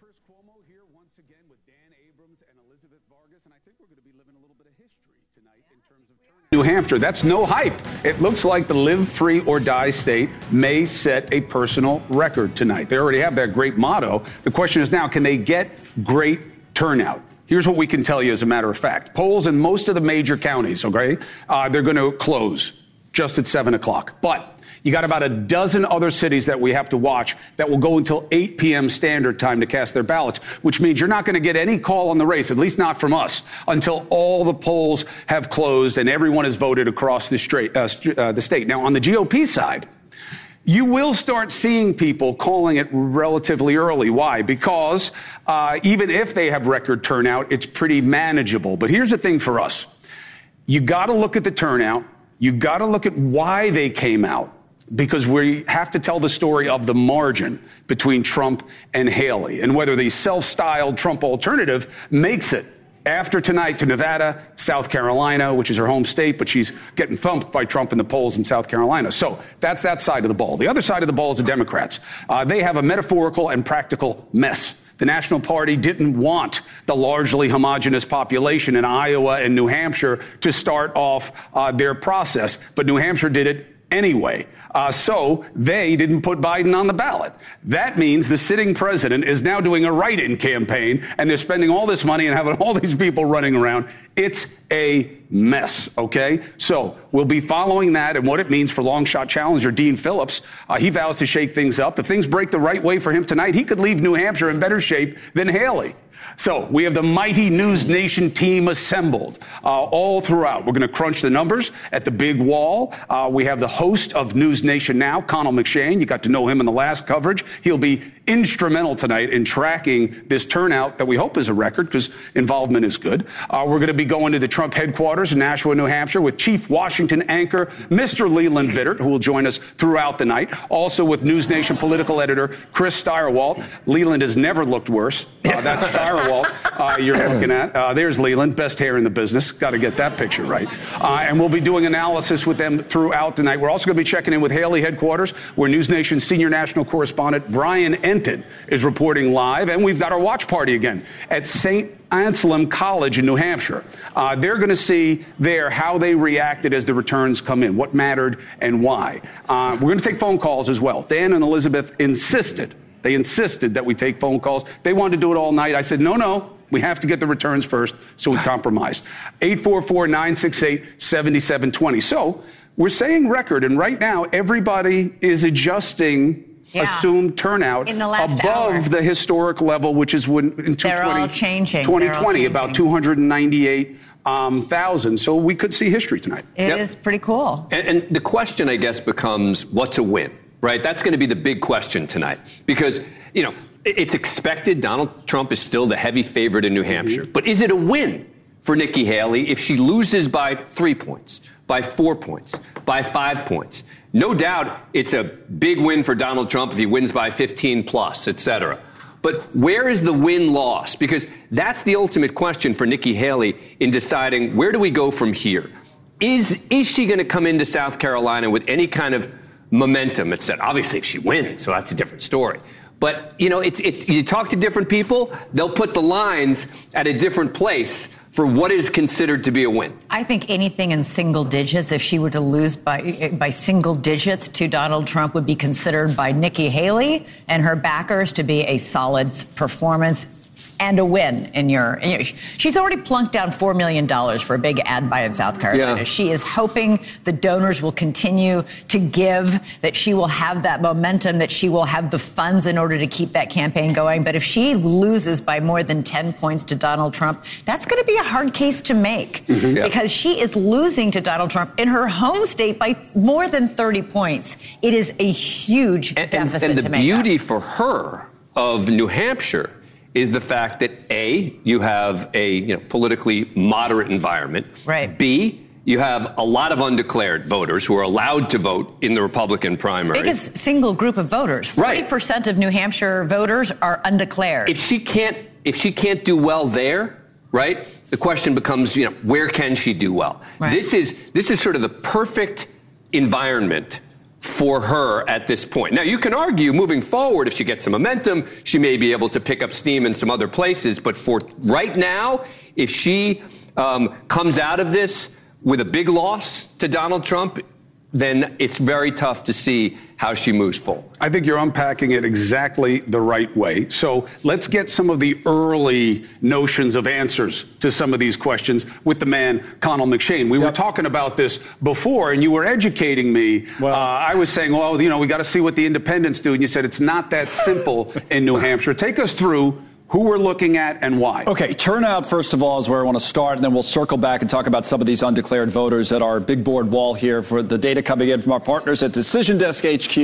Chris Cuomo here once again with Dan Abrams and Elizabeth Vargas, and I think we're going to be living a little bit of history tonight in terms of turnout. New Hampshire, that's no hype. It looks like the live free or die state may set a personal record tonight. They already have that great motto. The question is now, can they get great turnout? Here's what we can tell you as a matter of fact. Polls in most of the major counties, okay, uh, they're going to close just at 7 o'clock. But you got about a dozen other cities that we have to watch that will go until 8 p.m. standard time to cast their ballots, which means you're not going to get any call on the race, at least not from us, until all the polls have closed and everyone has voted across the, straight, uh, uh, the state. Now, on the GOP side, you will start seeing people calling it relatively early. Why? Because uh, even if they have record turnout, it's pretty manageable. But here's the thing for us you got to look at the turnout, you got to look at why they came out because we have to tell the story of the margin between Trump and Haley and whether the self-styled Trump alternative makes it after tonight to Nevada, South Carolina, which is her home state, but she's getting thumped by Trump in the polls in South Carolina. So that's that side of the ball. The other side of the ball is the Democrats. Uh, they have a metaphorical and practical mess. The National Party didn't want the largely homogenous population in Iowa and New Hampshire to start off uh, their process, but New Hampshire did it anyway. Uh, so they didn't put Biden on the ballot. That means the sitting president is now doing a write in campaign and they're spending all this money and having all these people running around. It's a mess, okay? So we'll be following that and what it means for long shot challenger Dean Phillips. Uh, he vows to shake things up. If things break the right way for him tonight, he could leave New Hampshire in better shape than Haley. So we have the mighty News Nation team assembled uh, all throughout. We're going to crunch the numbers at the big wall. Uh, we have the host of News Nation now, Connell McShane. You got to know him in the last coverage. He'll be instrumental tonight in tracking this turnout that we hope is a record because involvement is good. Uh, we're going to be going to the Trump headquarters in Nashua, New Hampshire with Chief Washington anchor Mr. Leland Vittert, who will join us throughout the night. Also with News Nation political editor Chris Stirewalt. Leland has never looked worse. Uh, that's Stirewalt uh, you're looking at. Uh, there's Leland, best hair in the business. Got to get that picture right. Uh, and we'll be doing analysis with them throughout the night. We're also going to be checking in with Haley headquarters, where News Nation's senior national correspondent Brian Entin is reporting live. And we've got our watch party again at St. Anselm College in New Hampshire. Uh, they're going to see there how they reacted as the returns come in, what mattered and why. Uh, we're going to take phone calls as well. Dan and Elizabeth insisted they insisted that we take phone calls. They wanted to do it all night. I said, no, no, we have to get the returns first, so we compromised. 844 968 7720. So we're saying record, and right now everybody is adjusting. Yeah. Assumed turnout In the last above hour. the historic level, which is when in 2020, They're all changing. 2020 about changing. 298 um, thousand. So we could see history tonight. It is Yep. pretty cool. And, and the question, I guess, becomes what's a win, right? That's going to be the big question tonight. Because, you know, it's expected Donald Trump is still the heavy favorite in New mm-hmm. Hampshire. But is it a win for Nikki Haley if she loses by three points, by four points, by five points? No doubt it's a big win for Donald Trump if he wins by 15 plus, et cetera. But where is the win loss? Because that's the ultimate question for Nikki Haley in deciding where do we go from here? Is, is she going to come into South Carolina with any kind of momentum? It's said, obviously, if she wins, so that's a different story. But, you know, it's, it's, you talk to different people, they'll put the lines at a different place for what is considered to be a win. I think anything in single digits, if she were to lose by by single digits to Donald Trump, would be considered by Nikki Haley and her backers to be a solid performance and a win in your. You know, she's already plunked down four million dollars for a big ad buy in South Carolina. Yeah. She is hoping the donors will continue to give, that she will have that momentum, that she will have the funds in order to keep that campaign going. But if she loses by more than ten points to Donald Trump, that's going to be a hard case to make mm-hmm. Yeah. because she is losing to Donald Trump in her home state by more than 30 points. It is a huge And, and- deficit and to the make beauty up. for her of New Hampshire is the fact that A, you have a you know, politically moderate environment. Right. B, you have a lot of undeclared voters who are allowed to vote in the Republican primary. Biggest single group of voters. Right. 40% of New Hampshire voters are undeclared. if she can't if she can't do well there, right? The question becomes, you know, where can she do well? Right. This is this is sort of the perfect environment for her at this point. Now, you can argue moving forward, if she gets some momentum, she may be able to pick up steam in some other places. But for right now, if she um, comes out of this with a big loss to Donald Trump, then it's very tough to see how she moves forward. I think you're unpacking it exactly the right way. So let's get some of the early notions of answers to some of these questions with the man, Connell McShane. We yep. were talking about this before, and you were educating me. Well, uh, I was saying, well, you know, we got to see what the independents do. And you said it's not that simple in New Hampshire. Take us through who we're looking at and why. Okay, turnout, first of all, is where I want to start, and then we'll circle back and talk about some of these undeclared voters at our big board wall here for the data coming in from our partners at Decision Desk HQ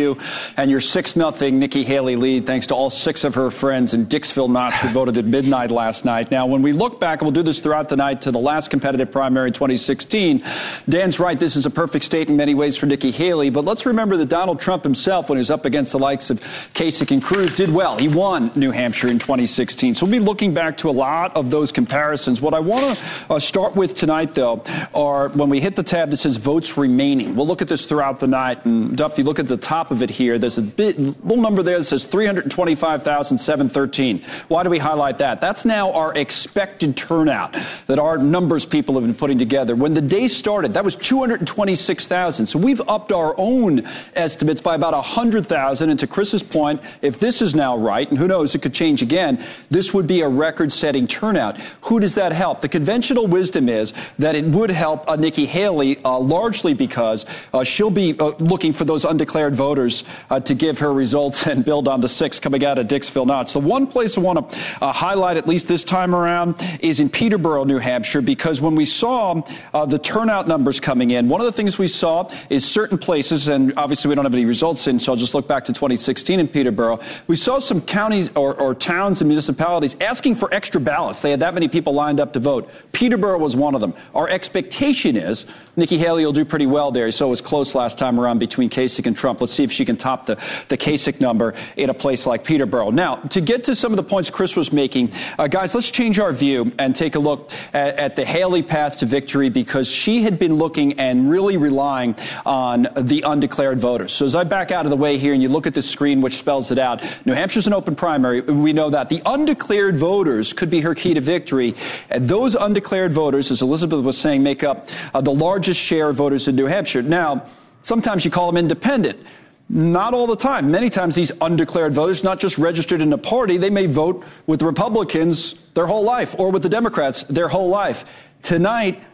and your 6 nothing Nikki Haley lead, thanks to all six of her friends in Dixville Notch who voted at midnight last night. Now, when we look back, and we'll do this throughout the night, to the last competitive primary in 2016, Dan's right, this is a perfect state in many ways for Nikki Haley, but let's remember that Donald Trump himself, when he was up against the likes of Kasich and Cruz, did well. He won New Hampshire in 2016. 2016. So we'll be looking back to a lot of those comparisons. What I want to uh, start with tonight, though, are when we hit the tab that says votes remaining. We'll look at this throughout the night. And Duffy, look at the top of it here. There's a bit, little number there that says 325,713. Why do we highlight that? That's now our expected turnout that our numbers people have been putting together. When the day started, that was 226,000. So we've upped our own estimates by about 100,000. And to Chris's point, if this is now right, and who knows, it could change again, this would be a record setting turnout. Who does that help? The conventional wisdom is that it would help uh, Nikki Haley uh, largely because uh, she'll be uh, looking for those undeclared voters uh, to give her results and build on the six coming out of Dixville Notch. The one place I want to uh, highlight, at least this time around, is in Peterborough, New Hampshire, because when we saw the turnout numbers coming in, one of the things we saw is certain places, and obviously we don't have any results in, so I'll just look back to 2016 in Peterborough. We saw some counties or, or towns and municipalities municipalities asking for extra ballots. They had that many people lined up to vote. Peterborough was one of them. Our expectation is Nikki Haley will do pretty well there. So it was close last time around between Kasich and Trump. Let's see if she can top the, the Kasich number in a place like Peterborough. Now, to get to some of the points Chris was making, uh, guys, let's change our view and take a look at, at the Haley path to victory because she had been looking and really relying on the undeclared voters. So as I back out of the way here and you look at the screen which spells it out, New Hampshire's an open primary. We know that. The undeclared voters could be her key to victory. And those undeclared voters, as Elizabeth was saying, make up uh, the largest share of voters in New Hampshire. Now, sometimes you call them independent. Not all the time. Many times these undeclared voters, not just registered in a party, they may vote with the Republicans their whole life or with the Democrats their whole life. Tonight,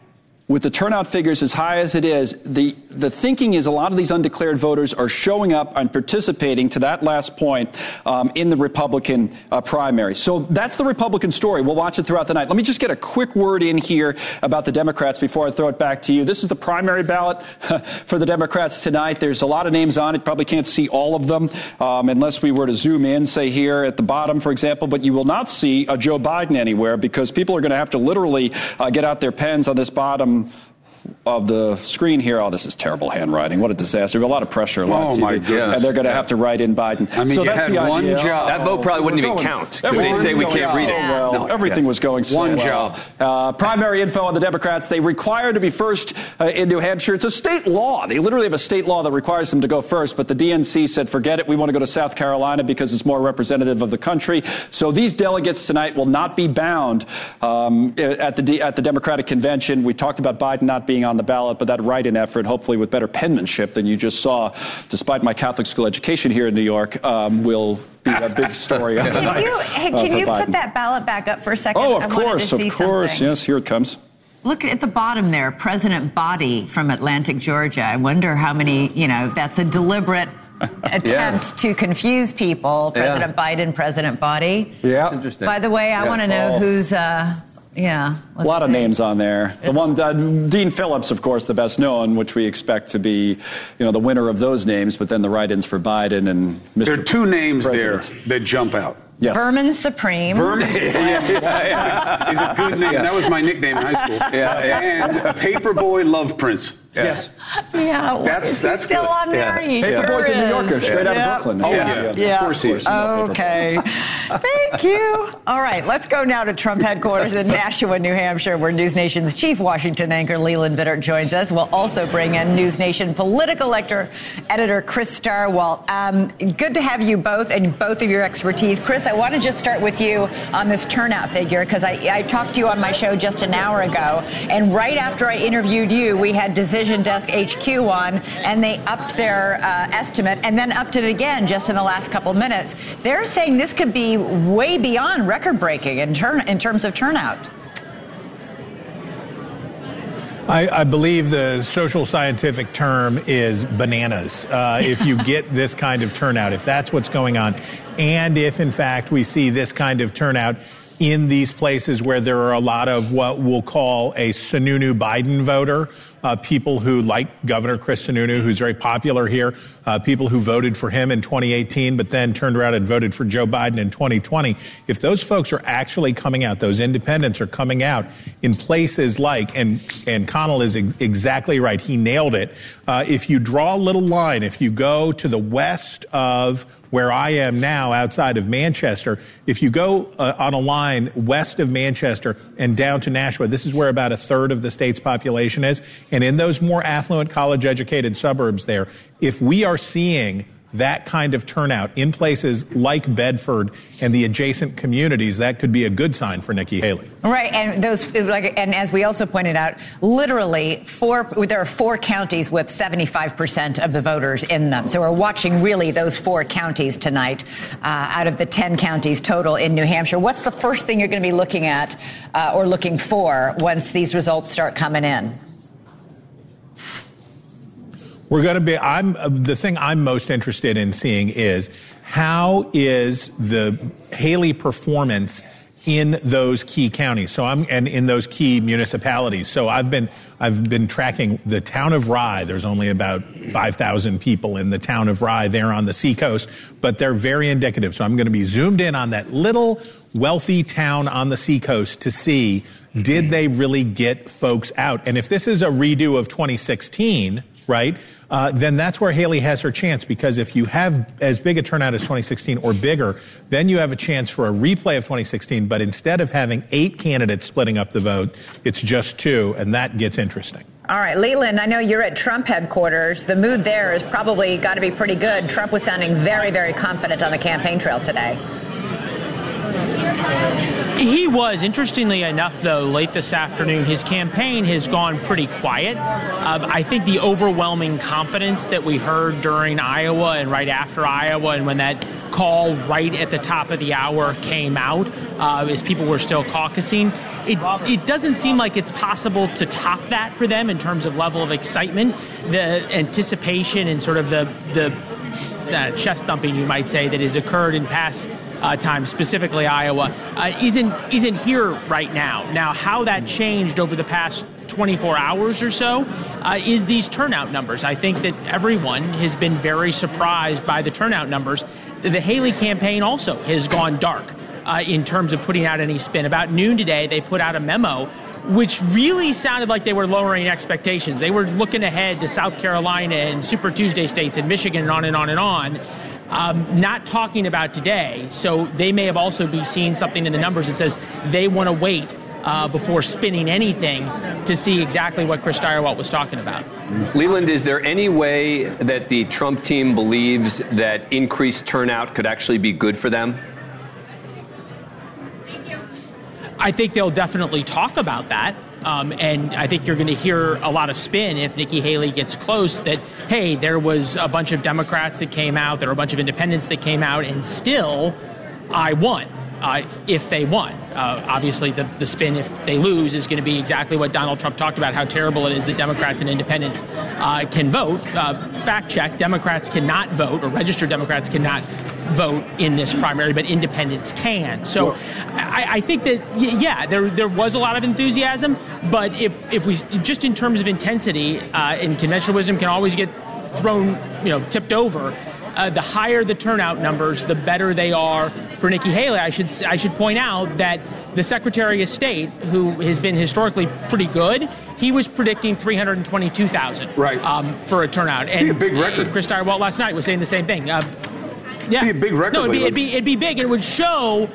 with the turnout figures as high as it is, the, the thinking is a lot of these undeclared voters are showing up and participating to that last point um, in the Republican uh, primary. So that's the Republican story. We'll watch it throughout the night. Let me just get a quick word in here about the Democrats before I throw it back to you. This is the primary ballot for the Democrats tonight. There's a lot of names on it. Probably can't see all of them um, unless we were to zoom in, say here at the bottom, for example. But you will not see Joe Biden anywhere because people are going to have to literally uh, get out their pens on this bottom um, of the screen here. Oh, this is terrible handwriting. What a disaster. A lot of pressure. A lot oh, of my goodness. And they're going to have to write in Biden. I mean, so you that's had the one idea. job. That vote probably wouldn't even going, count. They'd say we can't read it. Well, everything was going so One well. job. Uh, primary info on the Democrats. They require to be first uh, in New Hampshire. It's a state law. They literally have a state law that requires them to go first, but the DNC said, forget it. We want to go to South Carolina because it's more representative of the country. So these delegates tonight will not be bound um, at, the, at the Democratic convention. We talked about Biden not being on the ballot, but that write-in effort, hopefully with better penmanship than you just saw, despite my Catholic school education here in New York, um, will be a big story. can you, hey, can you put that ballot back up for a second? Oh, of I course, of course. Something. Yes, here it comes. Look at the bottom there, President Boddie from Atlantic, Georgia. I wonder how many, you know, if that's a deliberate attempt yeah. to confuse people. President yeah. Biden, President Boddie. Yeah. Interesting. By the way, I yeah. want to know oh. who's uh, yeah. A lot of names on there. The one, uh, Dean Phillips, of course, the best known, which we expect to be, you know, the winner of those names. But then the write-ins for Biden and Mr. There are two names President. there that jump out. Yes. Vermin Supreme. Vermin. yeah, yeah, yeah. He's a good name. That was my nickname in high school. Yeah, yeah. And Paperboy Love Prince. Yes. Yeah. That's- that's still good. on there. Yeah. He Paper sure boys in New is. Yorker, straight out of Brooklyn. Oh, Yeah, yeah. Yeah. Of course he is. Okay. Thank you. All right, let's go now to Trump headquarters in Nashua, New Hampshire, where News Nation's chief Washington anchor Leland Vittert joins us. We'll also bring in News Nation political editor, editor Chris Stirewalt. Um, good to have you both and both of your expertise. Chris, I want to just start with you on this turnout figure because I, I talked to you on my show just an hour ago, and right after I interviewed you, we had Decision Desk HQ on, and they upped their uh, estimate and then upped it again just in the last couple minutes. They're saying this could be way beyond record breaking in, turn, in terms of turnout. I, I believe the social scientific term is bananas. Uh, if you get this kind of turnout, if that's what's going on, and if in fact we see this kind of turnout in these places where there are a lot of what we'll call a Sununu Biden voter, uh, people who like Governor Chris Sununu, who's very popular here, uh, people who voted for him in 2018, but then turned around and voted for Joe Biden in 2020. If those folks are actually coming out, those independents are coming out in places like, and, and Connell is ex- exactly right, he nailed it. Uh, if you draw a little line, if you go to the west of where I am now outside of Manchester, if you go uh, on a line west of Manchester and down to Nashua, this is where about a third of the state's population is. And in those more affluent college educated suburbs there, if we are seeing that kind of turnout in places like Bedford and the adjacent communities, that could be a good sign for Nikki Haley. Right, and those like, and as we also pointed out, literally four. There are four counties with 75 percent of the voters in them. So we're watching really those four counties tonight, uh, out of the 10 counties total in New Hampshire. What's the first thing you're going to be looking at uh, or looking for once these results start coming in? We're going to be. I'm uh, the thing I'm most interested in seeing is how is the Haley performance in those key counties. So I'm and in those key municipalities. So I've been I've been tracking the town of Rye. There's only about 5,000 people in the town of Rye there on the seacoast, but they're very indicative. So I'm going to be zoomed in on that little wealthy town on the seacoast to see did they really get folks out? And if this is a redo of 2016, right? Uh, then that's where Haley has her chance because if you have as big a turnout as 2016 or bigger, then you have a chance for a replay of 2016. But instead of having eight candidates splitting up the vote, it's just two, and that gets interesting. All right, Leland, I know you're at Trump headquarters. The mood there has probably got to be pretty good. Trump was sounding very, very confident on the campaign trail today. He was. Interestingly enough, though, late this afternoon, his campaign has gone pretty quiet. Uh, I think the overwhelming confidence that we heard during Iowa and right after Iowa, and when that call right at the top of the hour came out, uh, as people were still caucusing, it, it doesn't seem like it's possible to top that for them in terms of level of excitement, the anticipation, and sort of the the uh, chest thumping, you might say, that has occurred in past uh, times, specifically Iowa, uh, isn't isn't here right now. Now, how that changed over the past 24 hours or so uh, is these turnout numbers. I think that everyone has been very surprised by the turnout numbers. The Haley campaign also has gone dark uh, in terms of putting out any spin. About noon today, they put out a memo which really sounded like they were lowering expectations. They were looking ahead to South Carolina and Super Tuesday states and Michigan and on and on and on. Um, not talking about today, so they may have also be seeing something in the numbers that says they want to wait uh, before spinning anything to see exactly what Chris Stirewalt was talking about. Leland, is there any way that the Trump team believes that increased turnout could actually be good for them? I think they'll definitely talk about that. Um, and I think you're going to hear a lot of spin if Nikki Haley gets close that, hey, there was a bunch of Democrats that came out, there were a bunch of independents that came out, and still I won. Uh, if they won. Uh, obviously, the, the spin, if they lose, is going to be exactly what Donald Trump talked about how terrible it is that Democrats and independents uh, can vote. Uh, fact check Democrats cannot vote, or registered Democrats cannot vote in this primary, but independents can. So I, I, think that, yeah, there, there was a lot of enthusiasm, but if, if we, just in terms of intensity, uh, and conventional wisdom can always get thrown, you know, tipped over uh, the higher the turnout numbers, the better they are for Nikki Haley. I should I should point out that the Secretary of State, who has been historically pretty good, he was predicting 322,000 right. um, for a turnout. And a big record. Chris Stirewalt last night was saying the same thing. Uh, yeah, it'd be a big record. No, it'd be, it'd be, it'd be big, it would show.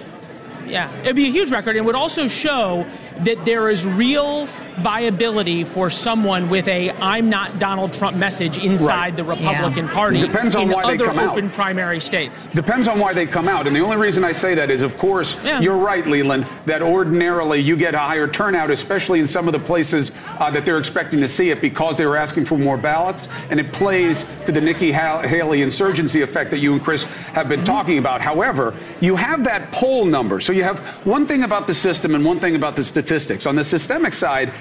Yeah, it'd be a huge record. It would also show that there is real viability for someone with a "I'm not Donald Trump" message inside Right. the Republican Yeah. Party. Depends on in why they other come out. open primary states. Depends on why they come out. And the only reason I say that is, of course, Yeah. you're right, Leland, that ordinarily you get a higher turnout, especially in some of the places uh, that they're expecting to see it because they were asking for more ballots. And it plays to the Nikki Haley insurgency effect that you and Chris have been talking about. However, you have that poll number. So you have one thing about the system and one thing about the statistics. On the systemic side,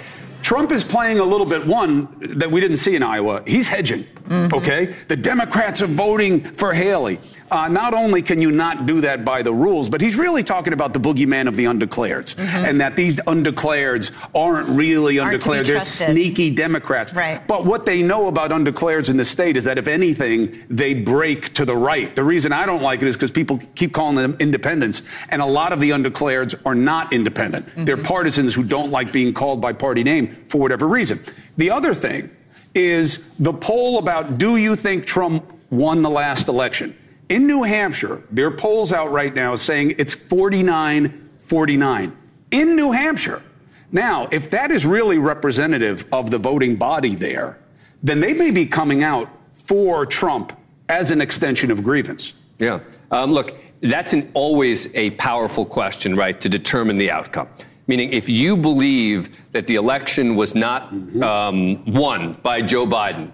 Trump is playing a little bit one that we didn't see in Iowa. He's hedging. Mm-hmm. Okay, the Democrats are voting for Haley. Uh, not only can you not do that by the rules, but he's really talking about the boogeyman of the undeclareds, and that these undeclareds aren't really Aren't undeclared. They're sneaky Democrats. Right. But what they know about undeclareds in the state is that if anything, they break to the right. The reason I don't like it is because people keep calling them independents, and a lot of the undeclareds are not independent. They're partisans who don't like being called by party name for whatever reason. The other thing is the poll about do you think Trump won the last election? In New Hampshire, there are polls out right now saying it's 49 49. In New Hampshire. Now, if that is really representative of the voting body there, then they may be coming out for Trump as an extension of grievance. Yeah. Um, look, that's an, always a powerful question, right, to determine the outcome. Meaning, if you believe that the election was not um, won by Joe Biden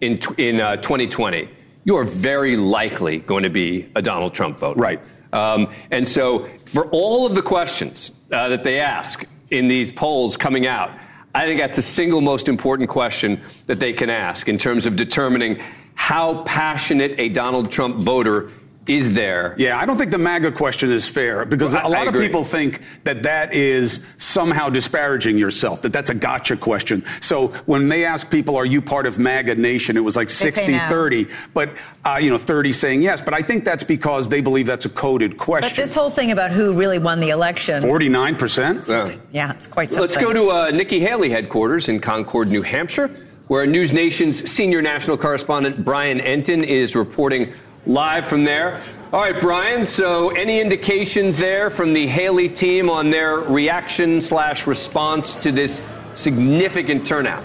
in, in uh, 2020, you are very likely going to be a Donald Trump voter. Right. Um, and so, for all of the questions uh, that they ask in these polls coming out, I think that's the single most important question that they can ask in terms of determining how passionate a Donald Trump voter is there. Yeah, I don't think the MAGA question is fair because Well, I- a lot of people think that that is somehow disparaging yourself, that that's a gotcha question. So when they ask people, are you part of MAGA Nation, it was like say 60 no. 30, but, uh, you know, 30 saying yes. But I think that's because they believe that's a coded question. But this whole thing about who really won the election, 49%? Yeah. yeah, it's quite something. Let's go to uh, Nikki Haley headquarters in Concord, New Hampshire, where News Nation's senior national correspondent Brian Entin is reporting live from there. All right, Brian. So, any indications there from the Haley team on their reaction slash response to this significant turnout?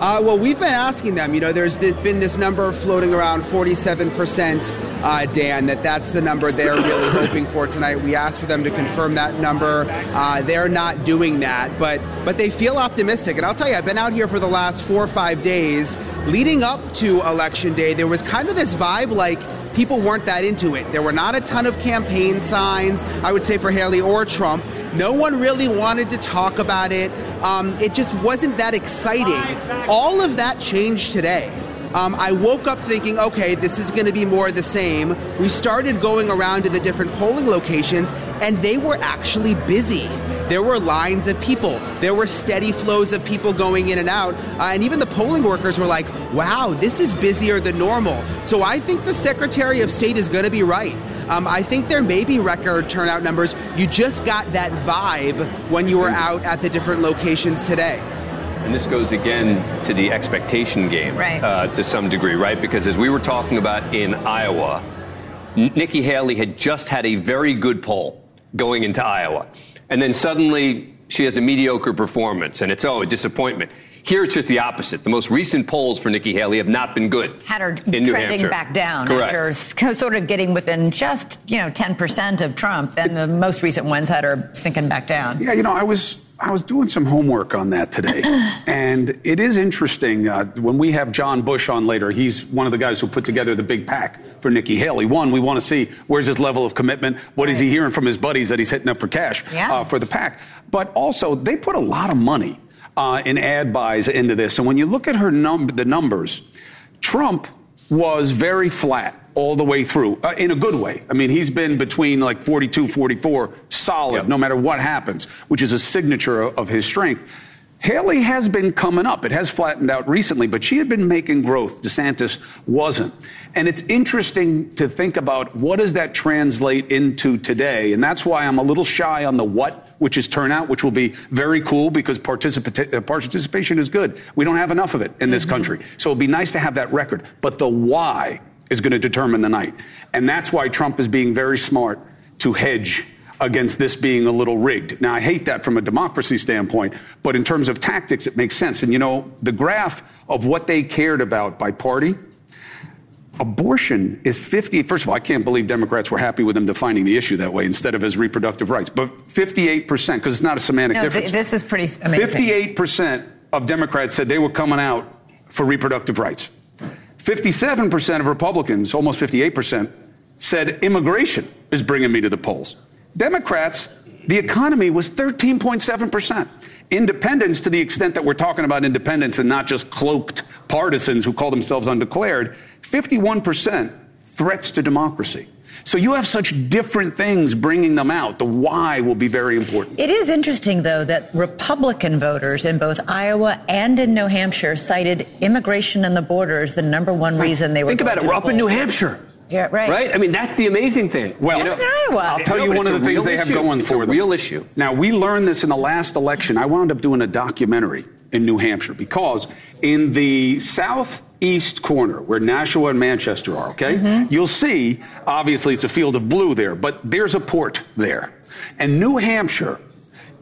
Uh, well, we've been asking them. You know, there's been this number floating around 47%, uh, Dan, that that's the number they're really hoping for tonight. We asked for them to confirm that number. Uh, they're not doing that, but but they feel optimistic. And I'll tell you, I've been out here for the last four or five days. Leading up to Election Day, there was kind of this vibe like people weren't that into it. There were not a ton of campaign signs, I would say, for Haley or Trump. No one really wanted to talk about it. Um, it just wasn't that exciting. All of that changed today. Um, I woke up thinking, okay, this is going to be more of the same. We started going around to the different polling locations, and they were actually busy. There were lines of people. There were steady flows of people going in and out. Uh, and even the polling workers were like, wow, this is busier than normal. So I think the Secretary of State is going to be right. Um, I think there may be record turnout numbers. You just got that vibe when you were out at the different locations today. And this goes again to the expectation game Right. uh, to some degree, right? Because as we were talking about in Iowa, Nikki Haley had just had a very good poll going into Iowa. And then suddenly she has a mediocre performance, and it's, oh, a disappointment. Here it's just the opposite. The most recent polls for Nikki Haley have not been good. had her in New trending Hampshire. back down Correct. after sort of getting within just you know 10% of Trump. Then the most recent ones had her sinking back down. Yeah, you know, I was I was doing some homework on that today, and it is interesting uh, when we have John Bush on later. He's one of the guys who put together the big PAC for Nikki Haley. One, we want to see where's his level of commitment. What is he hearing from his buddies that he's hitting up for cash Yeah. uh, for the PAC? But also, they put a lot of money uh, in ad buys into this, and when you look at her num- the numbers, Trump was very flat all the way through uh, in a good way. I mean, he's been between like 42, 44, solid Yep. no matter what happens, which is a signature of, of his strength. Haley has been coming up. It has flattened out recently, but she had been making growth. DeSantis wasn't. And it's interesting to think about what does that translate into today? And that's why I'm a little shy on the what, which is turnout, which will be very cool because participa- uh, participation is good. We don't have enough of it in this mm-hmm. country. So it'd be nice to have that record. But the why is going to determine the night. And that's why Trump is being very smart to hedge against this being a little rigged. Now, I hate that from a democracy standpoint, but in terms of tactics, it makes sense. And you know, the graph of what they cared about by party, abortion is 50. First of all, I can't believe Democrats were happy with them defining the issue that way instead of as reproductive rights. But 58%, because it's not a semantic no, difference. Th- this is pretty amazing. 58% of Democrats said they were coming out for reproductive rights. 57% of Republicans, almost 58%, said immigration is bringing me to the polls. Democrats, the economy was 13.7%. Independents, to the extent that we're talking about independents and not just cloaked partisans who call themselves undeclared, 51% threats to democracy. So you have such different things bringing them out. The why will be very important. It is interesting, though, that Republican voters in both Iowa and in New Hampshire cited immigration and the border as the number one reason they were. Think about it. We're up in New Hampshire. Yeah, right. Right? I mean, that's the amazing thing. Well, you know, I'll tell no, you one of the things they have going it's for them. real issue. Now, we learned this in the last election. I wound up doing a documentary in New Hampshire because in the southeast corner where Nashua and Manchester are, okay, mm-hmm. you'll see, obviously, it's a field of blue there, but there's a port there. And New Hampshire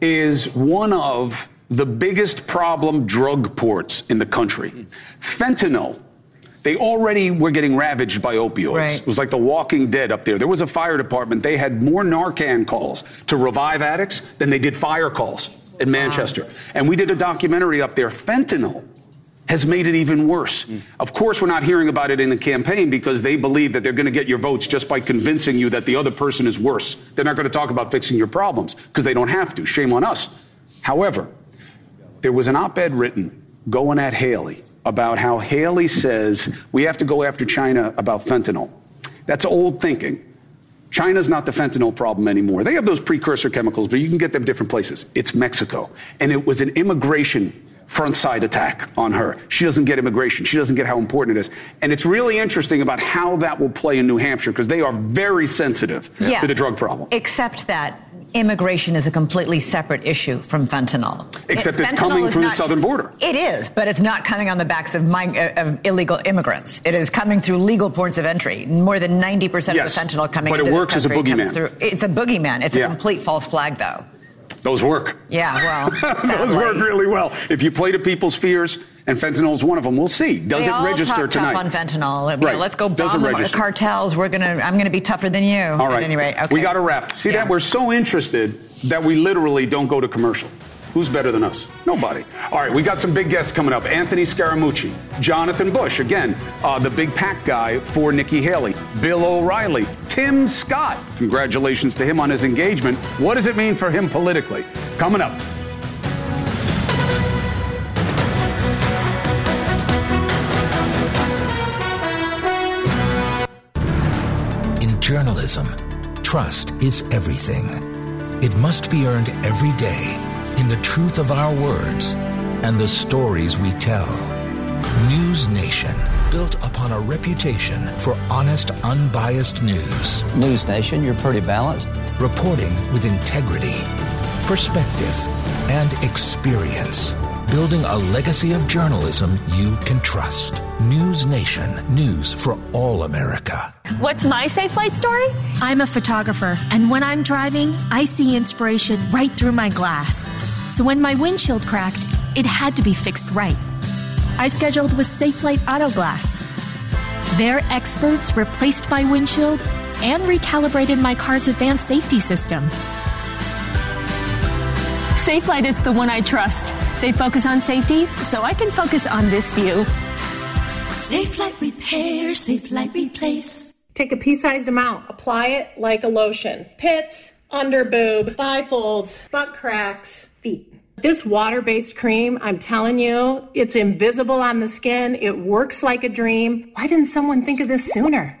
is one of the biggest problem drug ports in the country. Fentanyl they already were getting ravaged by opioids. Right. It was like the walking dead up there. There was a fire department. They had more Narcan calls to revive addicts than they did fire calls in Manchester. Wow. And we did a documentary up there. Fentanyl has made it even worse. Mm. Of course, we're not hearing about it in the campaign because they believe that they're going to get your votes just by convincing you that the other person is worse. They're not going to talk about fixing your problems because they don't have to. Shame on us. However, there was an op ed written going at Haley about how Haley says we have to go after China about fentanyl. That's old thinking. China's not the fentanyl problem anymore. They have those precursor chemicals, but you can get them different places. It's Mexico. And it was an immigration frontside attack on her. She doesn't get immigration. She doesn't get how important it is. And it's really interesting about how that will play in New Hampshire because they are very sensitive yeah. to the drug problem. Except that immigration is a completely separate issue from fentanyl. Except it, it's coming through not, the southern border. It is, but it's not coming on the backs of, my, uh, of illegal immigrants. It is coming through legal ports of entry. More than 90% yes, of the fentanyl coming but into it works as a boogeyman. Through, it's a boogeyman. It's yeah. a complete false flag, though. Those work. Yeah, well, those work really well. If you play to people's fears, and fentanyl is one of them. We'll see. Does they it register talk tonight? Tough on fentanyl. Right. let's go bomb the cartels. We're gonna. I'm gonna be tougher than you. All right. At any rate, okay. We got to wrap. See yeah. that we're so interested that we literally don't go to commercial. Who's better than us? Nobody. All right, we got some big guests coming up. Anthony Scaramucci, Jonathan Bush, again, uh, the big PAC guy for Nikki Haley, Bill O'Reilly, Tim Scott. Congratulations to him on his engagement. What does it mean for him politically? Coming up. In journalism, trust is everything. It must be earned every day in the truth of our words and the stories we tell. News Nation, built upon a reputation for honest, unbiased news. News Nation, you're pretty balanced. Reporting with integrity, perspective, and experience. Building a legacy of journalism you can trust. News Nation, news for all America. What's my Safelite story? I'm a photographer, and when I'm driving, I see inspiration right through my glass. So when my windshield cracked, it had to be fixed right. I scheduled with Safelite Auto Glass. Their experts replaced my windshield and recalibrated my car's advanced safety system. Safelite is the one I trust. They focus on safety, so I can focus on this view. Safelite Repair, Safelite Replace. Take a pea-sized amount, apply it like a lotion. Pits, under boob, thigh folds, butt cracks, feet. This water based cream, I'm telling you, it's invisible on the skin. It works like a dream. Why didn't someone think of this sooner?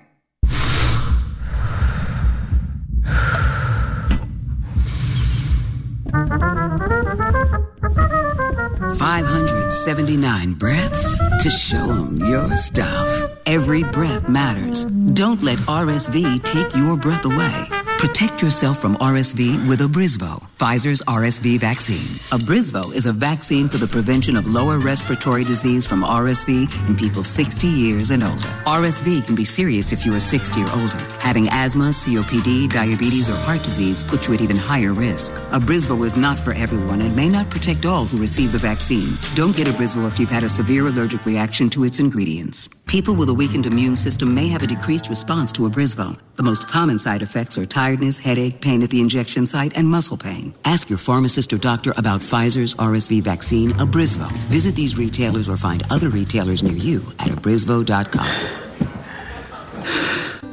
579 breaths to show them your stuff. Every breath matters. Don't let RSV take your breath away. Protect yourself from RSV with Abrisvo, Pfizer's RSV vaccine. Abrisvo is a vaccine for the prevention of lower respiratory disease from RSV in people 60 years and older. RSV can be serious if you are 60 or older. Having asthma, COPD, diabetes, or heart disease puts you at even higher risk. Abrisvo is not for everyone and may not protect all who receive the vaccine. Don't get Abrisvo if you've had a severe allergic reaction to its ingredients. People with a weakened immune system may have a decreased response to Abrisvo. The most common side effects are tiredness, headache, pain at the injection site, and muscle pain. Ask your pharmacist or doctor about Pfizer's RSV vaccine, Abrisvo. Visit these retailers or find other retailers near you at abrisvo.com.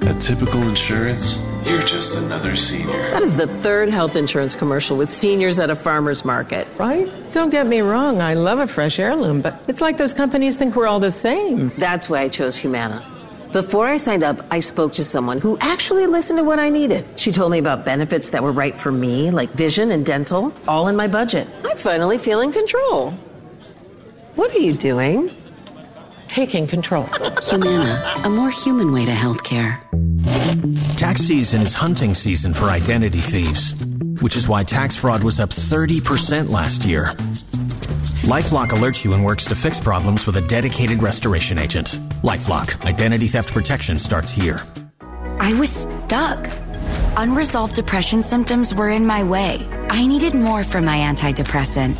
A typical insurance? You're just another senior. That is the third health insurance commercial with seniors at a farmer's market. Right? Don't get me wrong, I love a fresh heirloom, but it's like those companies think we're all the same. That's why I chose Humana. Before I signed up, I spoke to someone who actually listened to what I needed. She told me about benefits that were right for me, like vision and dental, all in my budget. I'm finally feeling control. What are you doing? Taking control. Humana, a more human way to healthcare. Tax season is hunting season for identity thieves, which is why tax fraud was up 30% last year. Lifelock alerts you and works to fix problems with a dedicated restoration agent. Lifelock, identity theft protection starts here. I was stuck. Unresolved depression symptoms were in my way. I needed more from my antidepressant.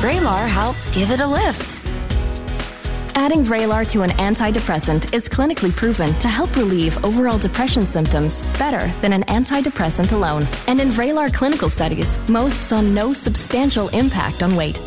Vraylar helped give it a lift. Adding Vraylar to an antidepressant is clinically proven to help relieve overall depression symptoms better than an antidepressant alone. And in Vraylar clinical studies, most saw no substantial impact on weight.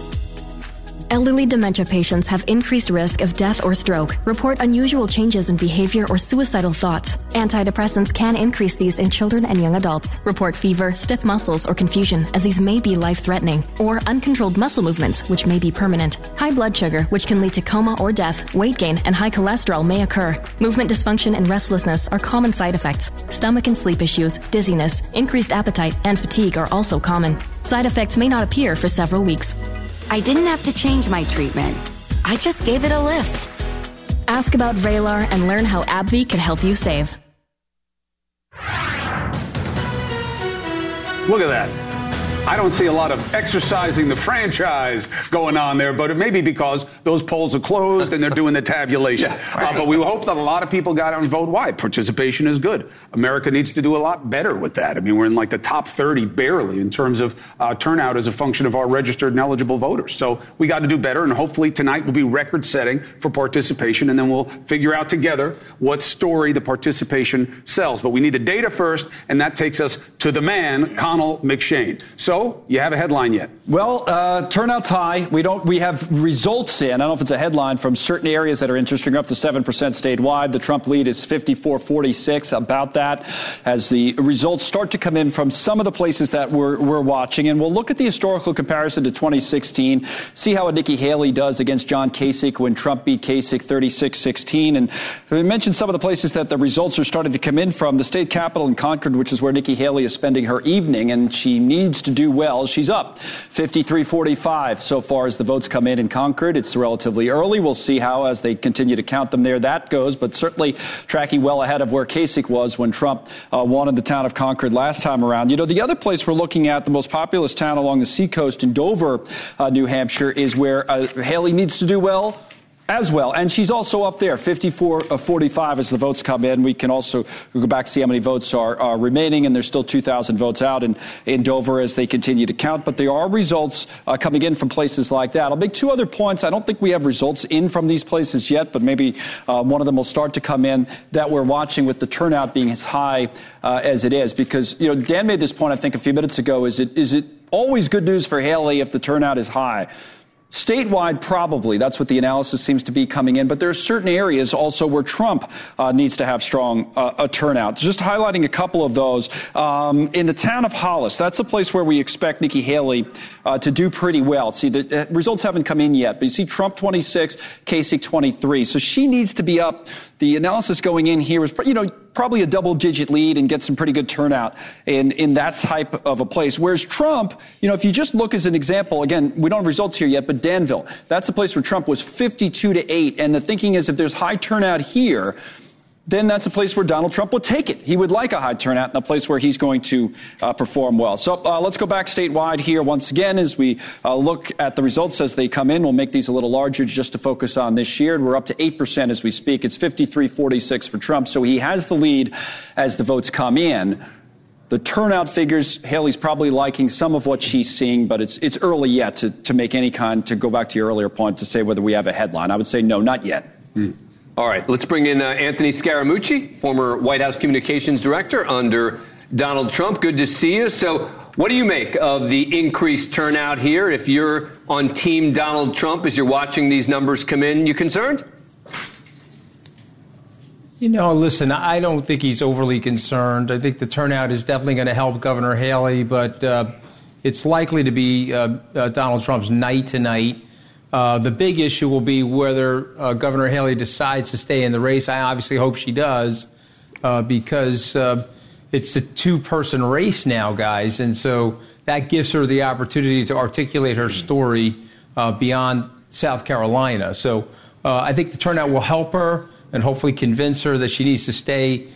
Elderly dementia patients have increased risk of death or stroke, report unusual changes in behavior or suicidal thoughts. Antidepressants can increase these in children and young adults, report fever, stiff muscles, or confusion, as these may be life threatening, or uncontrolled muscle movements, which may be permanent. High blood sugar, which can lead to coma or death, weight gain, and high cholesterol may occur. Movement dysfunction and restlessness are common side effects. Stomach and sleep issues, dizziness, increased appetite, and fatigue are also common. Side effects may not appear for several weeks. I didn't have to change my treatment. I just gave it a lift. Ask about Vraylar and learn how AbbVie can help you save. Look at that. I don't see a lot of exercising the franchise going on there, but it may be because those polls are closed and they're doing the tabulation. yeah, right. uh, but we hope that a lot of people got out and vote why. Participation is good. America needs to do a lot better with that. I mean, we're in like the top 30 barely in terms of uh, turnout as a function of our registered and eligible voters. So we got to do better, and hopefully tonight will be record setting for participation, and then we'll figure out together what story the participation sells. But we need the data first, and that takes us to the man, Connell McShane. So you have a headline yet? Well, uh, turnout's high. We don't. We have results in. I don't know if it's a headline from certain areas that are interesting, up to seven percent statewide. The Trump lead is 54-46. About that, as the results start to come in from some of the places that we're, we're watching, and we'll look at the historical comparison to 2016, see how Nikki Haley does against John Kasich when Trump beat Kasich 36-16, and we mentioned some of the places that the results are starting to come in from. The state capital in Concord, which is where Nikki Haley is spending her evening, and she needs to do well. She's up 53-45 so far as the votes come in in Concord. It's relatively early. We'll see how, as they continue to count them there, that goes, but certainly tracking well ahead of where Kasich was when Trump uh, wanted the town of Concord last time around. You know, the other place we're looking at, the most populous town along the seacoast in Dover, uh, New Hampshire, is where uh, Haley needs to do well as well. And she's also up there, 54 uh, 45 as the votes come in. We can also go back see how many votes are, are remaining, and there's still 2,000 votes out in, in Dover as they continue to count. But there are results uh, coming in from places like that. I'll make two other points. I don't think we have results in from these places yet, but maybe uh, one of them will start to come in that we're watching with the turnout being as high uh, as it is. Because, you know, Dan made this point, I think, a few minutes ago. Is it, is it always good news for Haley if the turnout is high? Statewide, probably. That's what the analysis seems to be coming in. But there are certain areas also where Trump uh, needs to have strong uh, a turnout. Just highlighting a couple of those. Um, in the town of Hollis, that's a place where we expect Nikki Haley uh, to do pretty well. See, the uh, results haven't come in yet, but you see Trump 26, Kasich 23. So she needs to be up. The analysis going in here is, you know, probably a double digit lead and get some pretty good turnout in, in that type of a place. Whereas Trump, you know, if you just look as an example, again, we don't have results here yet, but Danville, that's a place where Trump was 52 to 8. And the thinking is if there's high turnout here, then that's a place where Donald Trump will take it. He would like a high turnout and a place where he's going to uh, perform well. So uh, let's go back statewide here once again as we uh, look at the results as they come in. We'll make these a little larger just to focus on this year. We're up to 8% as we speak. It's 53 46 for Trump. So he has the lead as the votes come in. The turnout figures, Haley's probably liking some of what she's seeing, but it's, it's early yet to, to make any kind, to go back to your earlier point, to say whether we have a headline. I would say no, not yet. Hmm. All right, let's bring in uh, Anthony Scaramucci, former White House communications director under Donald Trump. Good to see you. So, what do you make of the increased turnout here? If you're on Team Donald Trump as you're watching these numbers come in, you concerned? You know, listen, I don't think he's overly concerned. I think the turnout is definitely going to help Governor Haley, but uh, it's likely to be uh, uh Donald Trump's night tonight. Uh, the big issue will be whether uh, Governor Haley decides to stay in the race. I obviously hope she does uh, because uh, it's a two person race now, guys. And so that gives her the opportunity to articulate her story uh, beyond South Carolina. So I think the turnout will help her and hopefully convince her that she needs to stay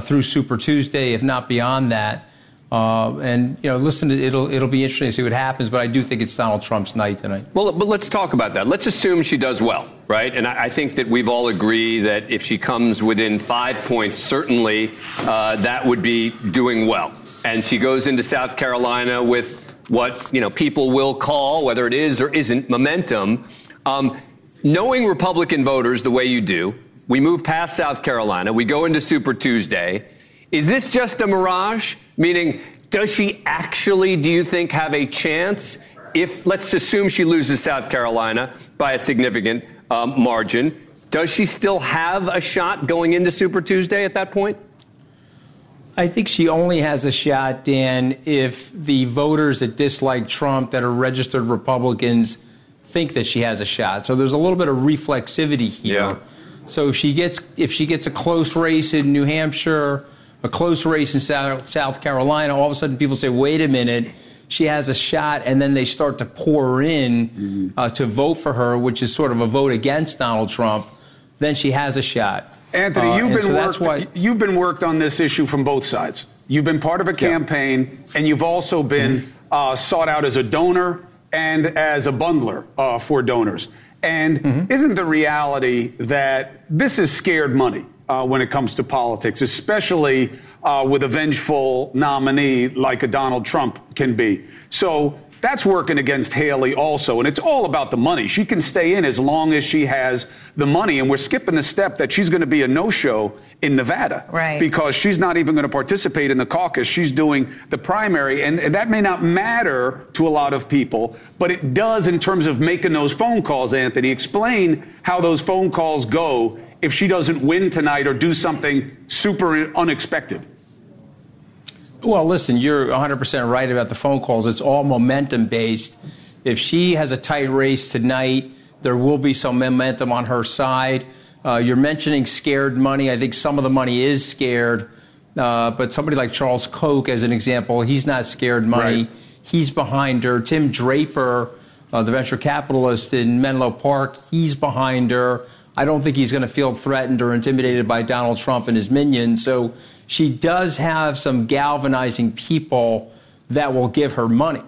through Super Tuesday, if not beyond that. Uh, and you know, listen, it'll it'll be interesting to see what happens. But I do think it's Donald Trump's night tonight. Well, but let's talk about that. Let's assume she does well, right? And I, I think that we've all agreed that if she comes within five points, certainly uh, that would be doing well. And she goes into South Carolina with what you know people will call, whether it is or isn't, momentum. Um, knowing Republican voters the way you do, we move past South Carolina, we go into Super Tuesday. Is this just a mirage? Meaning, does she actually, do you think, have a chance if, let's assume she loses South Carolina by a significant um, margin? Does she still have a shot going into Super Tuesday at that point? I think she only has a shot, Dan, if the voters that dislike Trump, that are registered Republicans, think that she has a shot. So there's a little bit of reflexivity here. Yeah. So if she gets if she gets a close race in New Hampshire, a close race in South Carolina, all of a sudden people say, wait a minute, she has a shot, and then they start to pour in mm-hmm. uh, to vote for her, which is sort of a vote against Donald Trump, then she has a shot. Anthony, uh, you've, been so worked, why, you've been worked on this issue from both sides. You've been part of a campaign, yeah. and you've also been mm-hmm. uh, sought out as a donor and as a bundler uh, for donors. And mm-hmm. isn't the reality that this is scared money? Uh, when it comes to politics, especially uh, with a vengeful nominee like a Donald Trump can be. So that's working against Haley also. And it's all about the money. She can stay in as long as she has the money. And we're skipping the step that she's going to be a no show in Nevada. Right. Because she's not even going to participate in the caucus. She's doing the primary. And, and that may not matter to a lot of people, but it does in terms of making those phone calls, Anthony. Explain how those phone calls go if she doesn't win tonight or do something super unexpected? Well, listen, you're 100% right about the phone calls. It's all momentum based. If she has a tight race tonight, there will be some momentum on her side. Uh, you're mentioning scared money. I think some of the money is scared. Uh, but somebody like Charles Koch, as an example, he's not scared money. Right. He's behind her. Tim Draper, uh, the venture capitalist in Menlo Park, he's behind her. I don't think he's going to feel threatened or intimidated by Donald Trump and his minions. So she does have some galvanizing people that will give her money.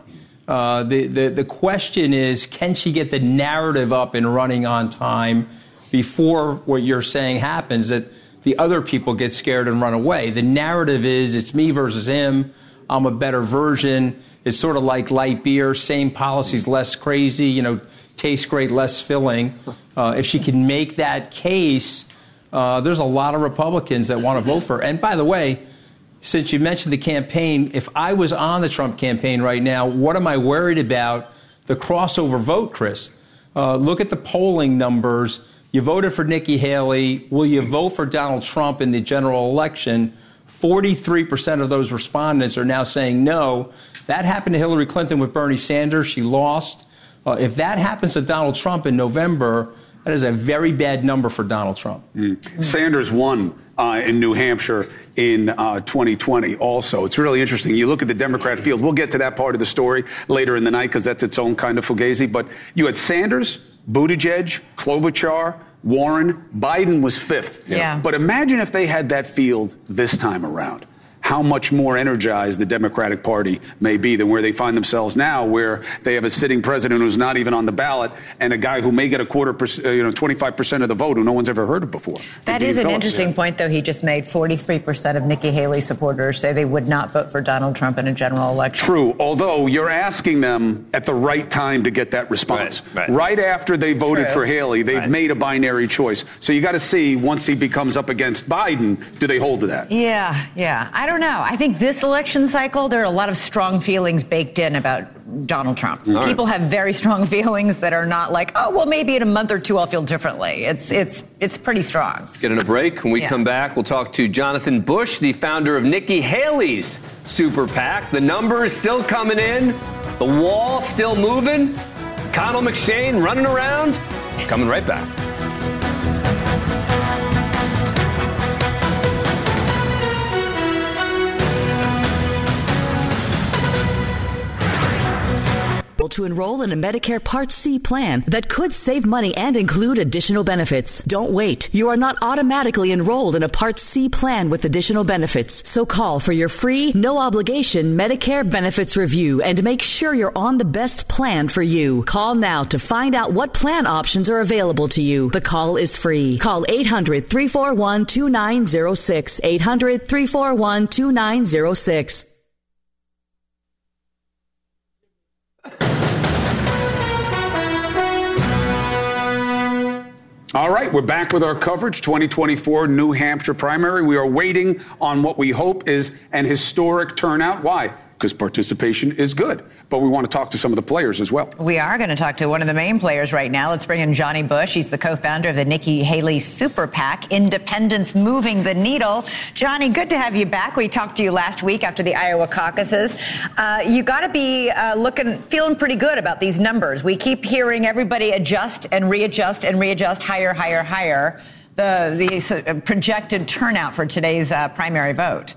Uh, the, the, the question is can she get the narrative up and running on time before what you're saying happens that the other people get scared and run away? The narrative is it's me versus him. I'm a better version. It's sort of like light beer, same policies, less crazy, you know, tastes great, less filling. Uh, if she can make that case, uh, there's a lot of Republicans that want to vote for her. And by the way, since you mentioned the campaign, if I was on the Trump campaign right now, what am I worried about? The crossover vote, Chris. Uh, look at the polling numbers. You voted for Nikki Haley. Will you vote for Donald Trump in the general election? 43% of those respondents are now saying no. That happened to Hillary Clinton with Bernie Sanders. She lost. Uh, if that happens to Donald Trump in November, That is a very bad number for Donald Trump. Mm. Sanders won uh, in New Hampshire in uh, 2020 also. It's really interesting. You look at the Democrat field. We'll get to that part of the story later in the night because that's its own kind of fugazi. But you had Sanders, Buttigieg, Klobuchar, Warren. Biden was fifth. Yeah. But imagine if they had that field this time around how much more energized the Democratic Party may be than where they find themselves now, where they have a sitting president who's not even on the ballot and a guy who may get a quarter, percent, uh, you know, 25% of the vote who no one's ever heard of before. That is an interesting point, though. He just made 43% of Nikki Haley supporters say they would not vote for Donald Trump in a general election. True, although you're asking them at the right time to get that response. Right, right. after they voted True. for Haley, they've Right. made a binary choice. So you got to see once he becomes up against Biden, do they hold to that? Yeah, yeah. I don't know. I think this election cycle, there are a lot of strong feelings baked in about Donald Trump. right. People have very strong feelings that are not like, oh, well, maybe in a month or two I'll feel differently. It's it's it's pretty strong. Get in a break. When we Yeah. come back, we'll talk to Jonathan Bush, the founder of Nikki Haley's Super PAC. The numbers still coming in, the wall still moving, Connell McShane running around. Coming right back. To enroll in a Medicare Part C plan that could save money and include additional benefits. Don't wait. You are not automatically enrolled in a Part C plan with additional benefits. So call for your free, no obligation Medicare benefits review and make sure you're on the best plan for you. Call now to find out what plan options are available to you. The call is free. Call 800 341 2906. 800 341 2906. All right, we're back with our coverage 2024 New Hampshire primary. We are waiting on what we hope is an historic turnout. Why? Because participation is good. But we want to talk to some of the players as well. We are going to talk to one of the main players right now. Let's bring in Johnny Bush. He's the co-founder of the Nikki Haley Super PAC, Independents Moving the Needle. Johnny, good to have you back. We talked to you last week after the Iowa caucuses. Uh, you got to be uh, looking, feeling pretty good about these numbers. We keep hearing everybody adjust and readjust and readjust higher, higher, higher. The the uh, projected turnout for today's uh, primary vote.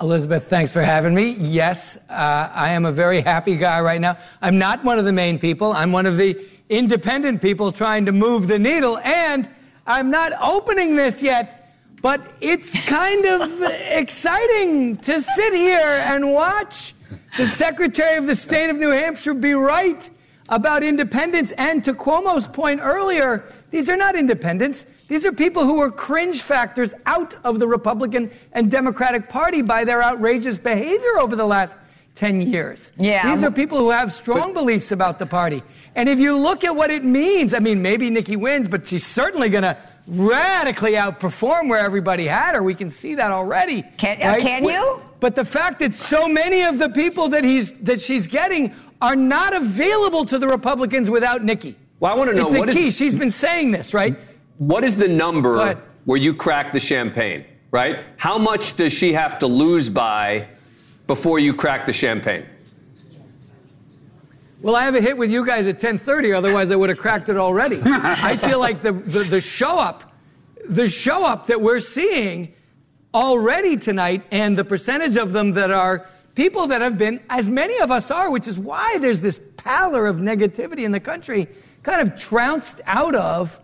Elizabeth, thanks for having me. Yes, uh, I am a very happy guy right now. I'm not one of the main people. I'm one of the independent people trying to move the needle, and I'm not opening this yet, but it's kind of exciting to sit here and watch the Secretary of the State of New Hampshire be right about independence. And to Cuomo's point earlier, these are not independents. These are people who were cringe factors out of the Republican and Democratic Party by their outrageous behavior over the last 10 years. Yeah. These are people who have strong beliefs about the party. And if you look at what it means, I mean, maybe Nikki wins, but she's certainly going to radically outperform where everybody had her. We can see that already. Can- uh, can you? But the fact that so many of the people that he's that she's getting are not available to the Republicans without Nikki. Well, I want to know It's a what is- key. She's been saying this, right? What is the number where you crack the champagne, right? How much does she have to lose by before you crack the champagne? Well, I have a hit with you guys at 10:30. Otherwise, I would have cracked it already. I feel like the, the the show up, the show up that we're seeing already tonight, and the percentage of them that are people that have been, as many of us are, which is why there's this pallor of negativity in the country, kind of trounced out of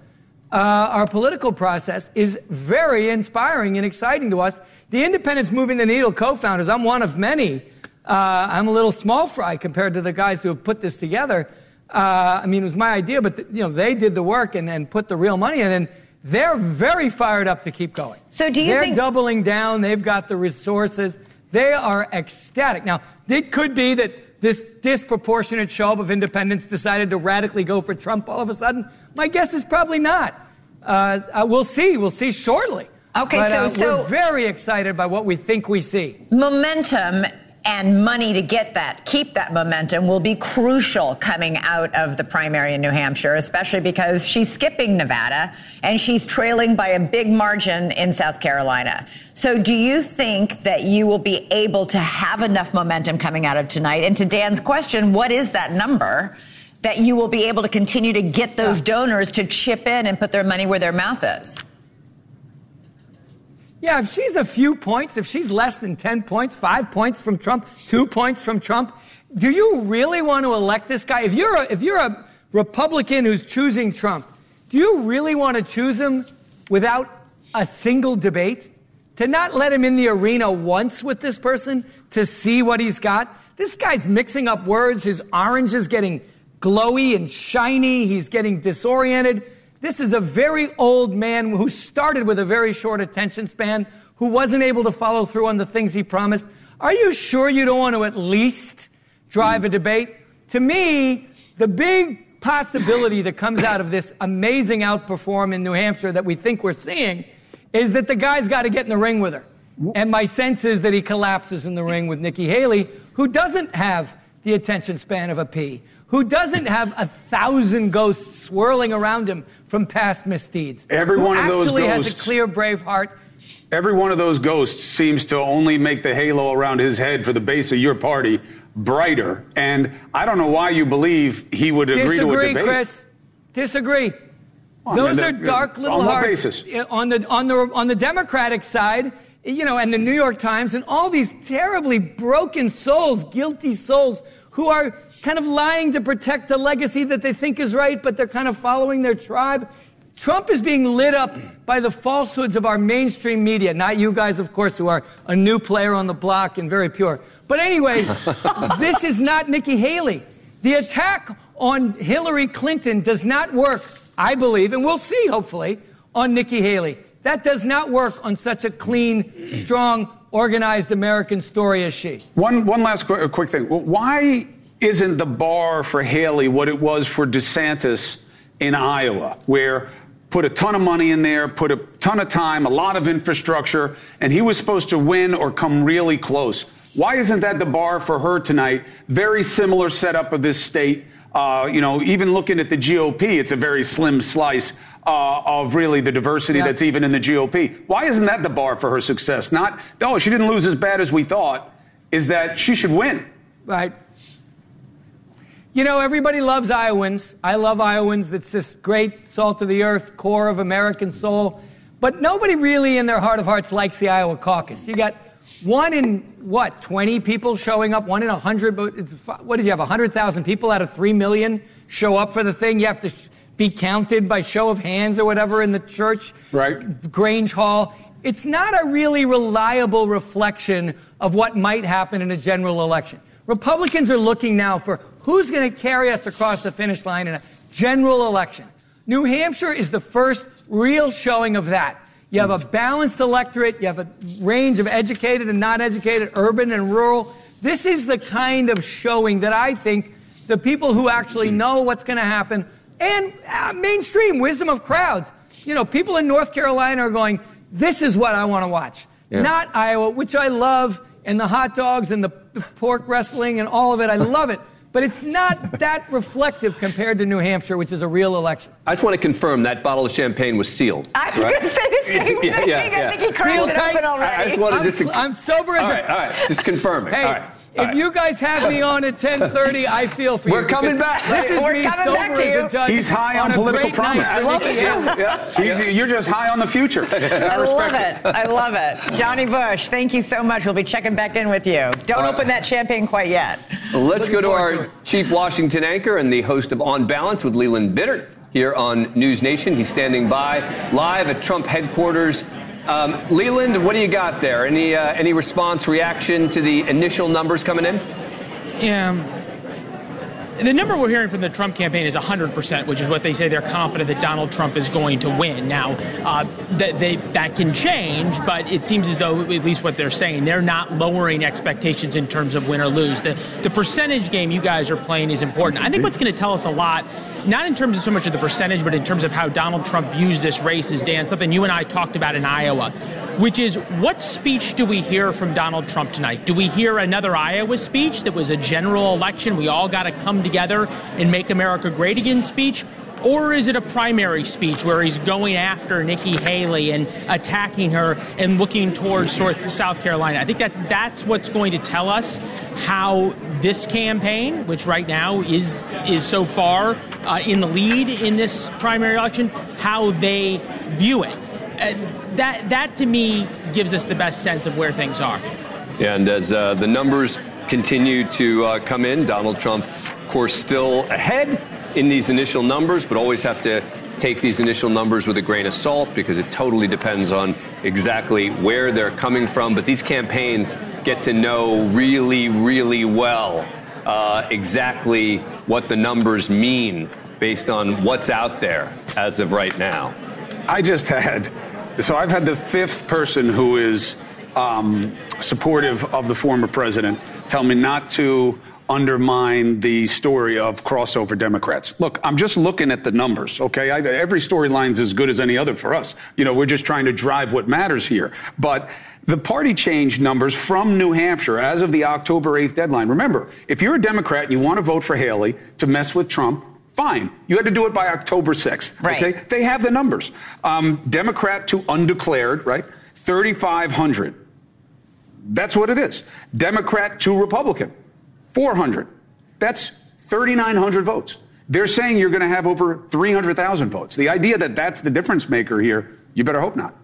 uh, our political process, is very inspiring and exciting to us. The Independents Moving the Needle co-founders, I'm one of many. Uh, I'm a little small fry compared to the guys who have put this together. Uh, I mean, it was my idea, but th- you know, they did the work and, and put the real money in, and they're very fired up to keep going. So do you think they're think- doubling down? They've got the resources. They are ecstatic. Now, it could be that this disproportionate show of independents decided to radically go for Trump all of a sudden. My guess is probably not. Uh, uh, we'll see. We'll see shortly. Okay, But, so- uh, so- we're very excited by what we think we see. momentum and money to get that, keep that momentum will be crucial coming out of the primary in New Hampshire, especially because she's skipping Nevada and she's trailing by a big margin in South Carolina. So do you think that you will be able to have enough momentum coming out of tonight? And to Dan's question, what is that number? that you will be able to continue to get those donors to chip in and put their money where their mouth is. Yeah, if she's a few points, if she's less than 10 points, five points from Trump, two points from Trump, do you really want to elect this guy? If you're a, if you're a Republican who's choosing Trump, do you really want to choose him without a single debate? To not let him in the arena once with this person to see what he's got? This guy's mixing up words. His orange is getting glowy and shiny. He's getting disoriented. This is a very old man who started with a very short attention span, who wasn't able to follow through on the things he promised. Are you sure you don't want to at least drive a debate? To me, the big possibility that comes out of this amazing outperform in New Hampshire that we think we're seeing is that the guy's got to get in the ring with her. And my sense is that he collapses in the ring with Nikki Haley, who doesn't have the attention span of a pea, who doesn't have a thousand ghosts swirling around him from past misdeeds. Every one of those actually has ghosts- a clear, brave heart. Every one of those ghosts seems to only make the halo around his head for the base of your party brighter. And I don't know why you believe he would agree to a Disagree, debate. Chris. Disagree. Well, Those man, are dark little on hearts. basis? Eh, on the on the on the Democratic side, you know, and the New York Times and all these terribly broken souls, guilty souls who are kind of lying to protect the legacy that they think is right, but they're kind of following their tribe. Trump is being lit up by the falsehoods of our mainstream media, not you guys, of course, who are a new player on the block and very pure. But anyway, this is not Nikki Haley. The attack on Hillary Clinton does not work, I believe, and we'll see, hopefully, on Nikki Haley. That does not work on such a clean, strong, organized American story as she. One, one last qu- quick thing. Why isn't the bar for Haley what it was for DeSantis in Iowa, where put a ton of money in there, put a ton of time, a lot of infrastructure, and he was supposed to win or come really close? Why isn't that the bar for her tonight? Very similar setup of this state. Uh, you know, even looking at the GOP, it's a very slim slice uh, of really the diversity that's even in the GOP. Why isn't that the bar for her success? Not, oh, she didn't lose as bad as we thought, is that she should win. Right. You know, everybody loves Iowans. I love Iowans. That's this great salt of the earth core of American soul. But nobody really, in their heart of hearts, likes the Iowa caucus. You got one in what, 20 people showing up, one in 100. But it's, what did you have, 100,000 people out of 3 million show up for the thing? You have to be counted by show of hands or whatever in the church. Right. Grange Hall. It's not a really reliable reflection of what might happen in a general election. Republicans are looking now for who's going to carry us across the finish line in a general election. New Hampshire is the first real showing of that. You have a balanced electorate, you have a range of educated and not educated, urban and rural. This is the kind of showing that I think the people who actually know what's going to happen and uh, mainstream wisdom of crowds. You know, people in North Carolina are going, this is what I want to watch. Yeah. Not Iowa, which I love, and the hot dogs and the, the pork wrestling and all of it. I love it. But it's not that reflective compared to New Hampshire, which is a real election. I just want to confirm that bottle of champagne was sealed. I was right? going to say the same Yeah, thing. yeah, I yeah. think he cracked Real it tight. open I already. just wanted I'm, just to, I'm sober as all a- right, all right, just confirm it. Hey, all right. If all right. you guys have me on at 10:30, I feel for you. We're coming back. This is We're me coming sober back to as you. a judge. He's high on a political promise. I love it. Haley. yeah. He's- You're just high on the future. I love it. I love it. Johnny Bush, thank you so much. We'll be checking back in with you. Don't Uh, open that champagne quite yet. Let's Looking go to our to chief Washington anchor and the host of On Balance with Leland Vittert here on News Nation. He's standing by live at Trump headquarters. Um, Leland, what do you got there? Any uh, any response, reaction to the initial numbers coming in? Yeah. The number we're hearing from the Trump campaign is 100%, which is what they say they're confident that Donald Trump is going to win. Now, uh, that they that can change, but it seems as though, at least what they're saying, they're not lowering expectations in terms of win or lose. The the percentage game you guys are playing is important. I think what's going to tell us a lot, not in terms of so much of the percentage, but in terms of how Donald Trump views this race, is Dan something you and I talked about in Iowa, which is what speech do we hear from Donald Trump tonight? Do we hear another Iowa speech that was a general election? We all got to come together and make America great again speech? Or is it a primary speech where he's going after Nikki Haley and attacking her and looking towards South Carolina? I think that that's what's going to tell us how this campaign, which right now is is so far uh, in the lead in this primary election, how they view it. And that that to me gives us the best sense of where things are. And as uh, the numbers continue to uh, come in, Donald Trump, of course, still ahead in these initial numbers, but always have to take these initial numbers with a grain of salt because it totally depends on exactly where they're coming from. But these campaigns get to know really, really well uh, exactly what the numbers mean based on what's out there as of right now. I just had, so I've had the fifth person who is um, supportive of the former president tell me not to undermine the story of crossover Democrats. Look, I'm just looking at the numbers, okay? I, every storyline's as good as any other for us. You know, we're just trying to drive what matters here. But the party change numbers from New Hampshire as of the October 8th deadline. Remember, if you're a Democrat and you want to vote for Haley to mess with Trump, fine. You had to do it by October 6th. Right. Okay? They have the numbers. Um, Democrat to undeclared, right? 3,500. That's what it is. Democrat to Republican, 400. That's 3,900 votes. They're saying you're going to have over 300,000 votes. The idea that that's the difference maker here, you better hope not.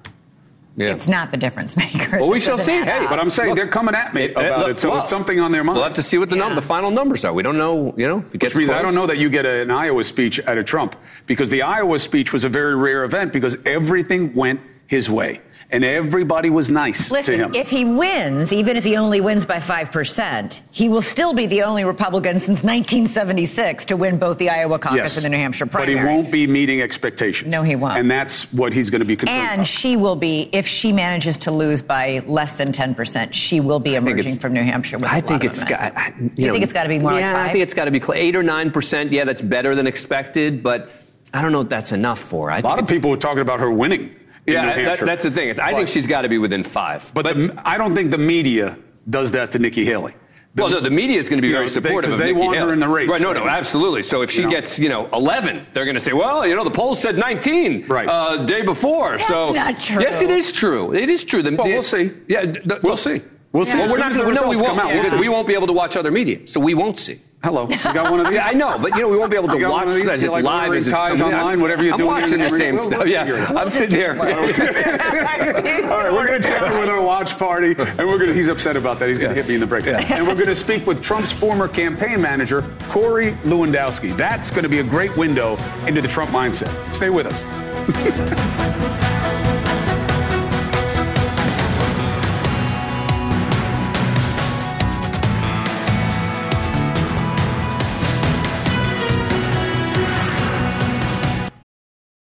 Yeah. It's not the difference maker. It Well, we shall see. Hey, up. But I'm saying they're coming at me about look, it, so well, it's something on their mind. We'll have to see what the, number, the final numbers are. We don't know, you know, if it gets Which means I don't know that you get an Iowa speech out of Trump because the Iowa speech was a very rare event because everything went his way and everybody was nice to Listen, him. if he wins, even if he only wins by 5%, he will still be the only Republican since 1976 to win both the Iowa caucus yes, and the New Hampshire primary. but he won't be meeting expectations. No, he won't. And that's what he's going to be concerned and about. she will be, if she manages to lose by less than 10%, she will be emerging from New Hampshire with I a think lot of it's got. I- You, You know, think it's gotta be more like yeah, I think it's got to be cl- eight or nine percent. Yeah, that's better than expected, but I don't know if that's enough for. I a lot of people were talking about her winning. In Yeah, New that- that's the thing. Is I think she's got to be within five. But, the, I don't think the media does that to Nikki Haley. The- well, no, the media is going to be you know, very supportive they- supportive 'cause of they Nikki want her in the race. Right? No, no, absolutely. So if she You know. gets, you know, 11, they're going to say, well, you know, the polls said 19 Right. uh, day before. so not true. yes, it is true. It is true. The, Well, the- we'll see. Yeah, the- We'll see. We'll see. Well, we're not. as the no, we results won't come out, we'll see. we won't be able to watch other media, so we won't see. Hello, you got one of these? Yeah, I know, but you know, we won't be able to watch of these? as You it's like live as it's ties coming in. online, whatever you're I'm doing watching the same We'll- we'll stuff. Yeah. I'm sitting here. All right, we're going to check in with our watch party, and we're going to, he's upset about that. He's going to hit me in the break. And we're going to speak with Trump's former campaign manager, Corey Lewandowski. That's going to be a great window into the Trump mindset. Stay with us.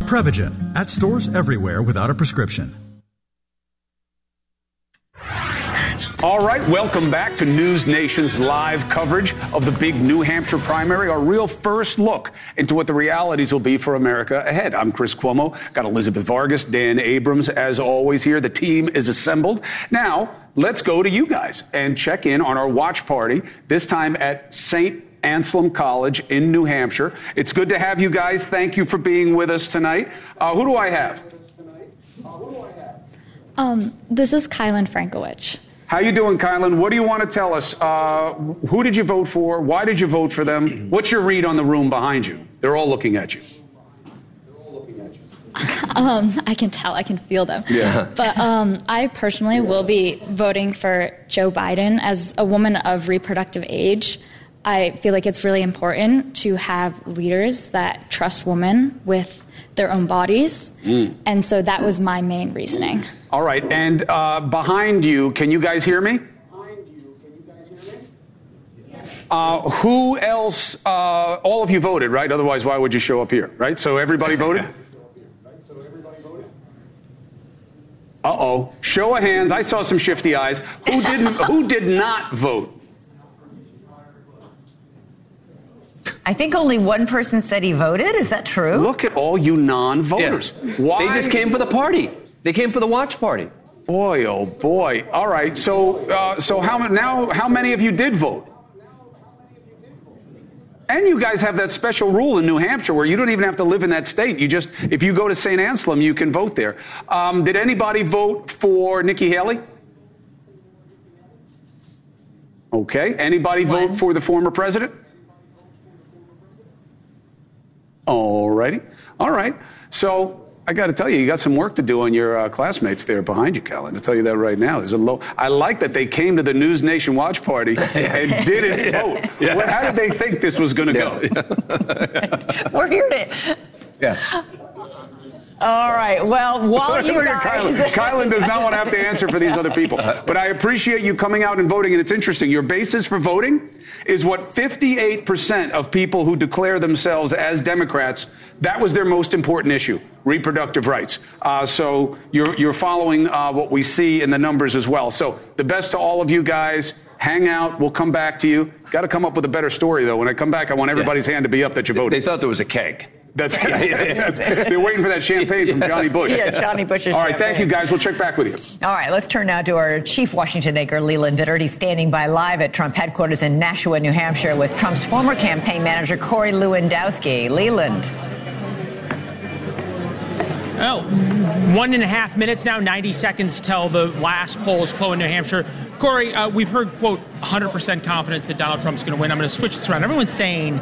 Prevagen at stores everywhere without a prescription. All right, welcome back to News Nation's live coverage of the big New Hampshire primary, our real first look into what the realities will be for America ahead. I'm Chris Cuomo, got Elizabeth Vargas, Dan Abrams, as always here. The team is assembled. Now, let's go to you guys and check in on our watch party, this time at St. Anselm College in New Hampshire. It's good to have you guys. Thank you for being with us tonight. Uh, who do I have? Um, this is Kylan Frankowicz. How you doing, Kylan? What do you want to tell us? Uh, who did you vote for? Why did you vote for them? What's your read on the room behind you? They're all looking at you. Um, I can tell, I can feel them. Yeah. But um, I personally will be voting for Joe Biden as a woman of reproductive age. I feel like it's really important to have leaders that trust women with their own bodies. And so that was my main reasoning. All right, and uh, behind you, can you guys hear me? Behind you, can you guys hear me? Uh, who else? Uh, all of you voted, right? Otherwise, why would you show up here, right? So everybody voted? Uh oh. Show of hands. I saw some shifty eyes. Who didn't? who did not vote? I think only one person said he voted. Is that true? Look at all you non-voters. Why? They just came for the party. They came for the watch party. Boy, oh boy. All right. So, uh, so how ma- now? How many of you did vote? And you guys have that special rule in New Hampshire where you don't even have to live in that state. You just, if you go to St. Anselm, you can vote there. Um, did anybody vote for Nikki Haley? Okay. Anybody vote for the former president? All righty. All right. So I got to tell you, you got some work to do on your uh, classmates there behind you, Colin. I'll tell you that right now. There's a low. I like that they came to the News Nation watch party and didn't vote. Yeah. What- How did they think this was going to go? We're here to. Yeah. All right. Well, while you Look guys. Kylan. Kylan does not want to have to answer for these other people. But I appreciate you coming out and voting. And it's interesting. Your basis for voting is what 58% of people who declare themselves as Democrats, that was their most important issue reproductive rights. Uh, so you're, you're following uh, what we see in the numbers as well. So the best to all of you guys. Hang out. We'll come back to you. Got to come up with a better story, though. When I come back, I want everybody's hand to be up that you voted. They thought there was a keg. That's, They're waiting for that champagne from Johnny Bush. Yeah, Johnny Bush's All right, thank you guys. We'll check back with you. All right, let's turn now to our chief Washington anchor, Leland Vittert. He's standing by live at Trump headquarters in Nashua, New Hampshire, with Trump's former campaign manager, Corey Lewandowski. Leland. Oh, one and a half minutes now, 90 seconds till the last polls close in New Hampshire. Corey, uh, we've heard, quote, 100% confidence that Donald Trump's going to win. I'm going to switch this around. Everyone's saying,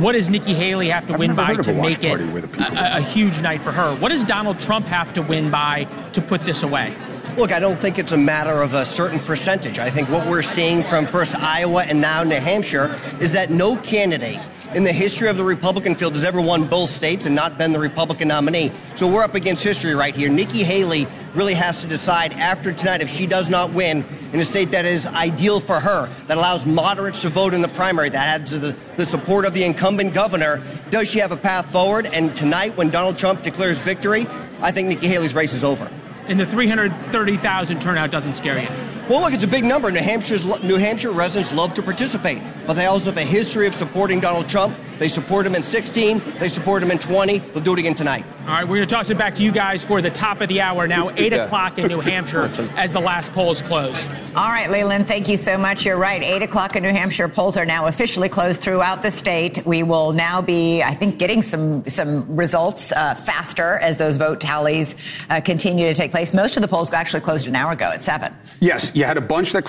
what does Nikki Haley have to I've win by to make it party where the people a, a huge night for her? What does Donald Trump have to win by to put this away? Look, I don't think it's a matter of a certain percentage. I think what we're seeing from first Iowa and now New Hampshire is that no candidate in the history of the Republican field has ever won both states and not been the Republican nominee. So we're up against history right here. Nikki Haley really has to decide after tonight if she does not win in a state that is ideal for her, that allows moderates to vote in the primary, that adds the, the support of the incumbent governor. Does she have a path forward? And tonight, when Donald Trump declares victory, I think Nikki Haley's race is over. And the 330,000 turnout doesn't scare you. Well, look, it's a big number. New Hampshire's New Hampshire residents love to participate, but they also have a history of supporting Donald Trump. They support him in 16. They support him in 20. They'll do it again tonight. All right, we're going to toss it back to you guys for the top of the hour now, 8 Yeah. o'clock in New Hampshire as the last polls close. All right, Leland, thank you so much. You're right. 8 o'clock in New Hampshire. Polls are now officially closed throughout the state. We will now be, I think, getting some, some results uh, faster as those vote tallies uh, continue to take place. Most of the polls actually closed an hour ago at 7. Yes, you had a bunch that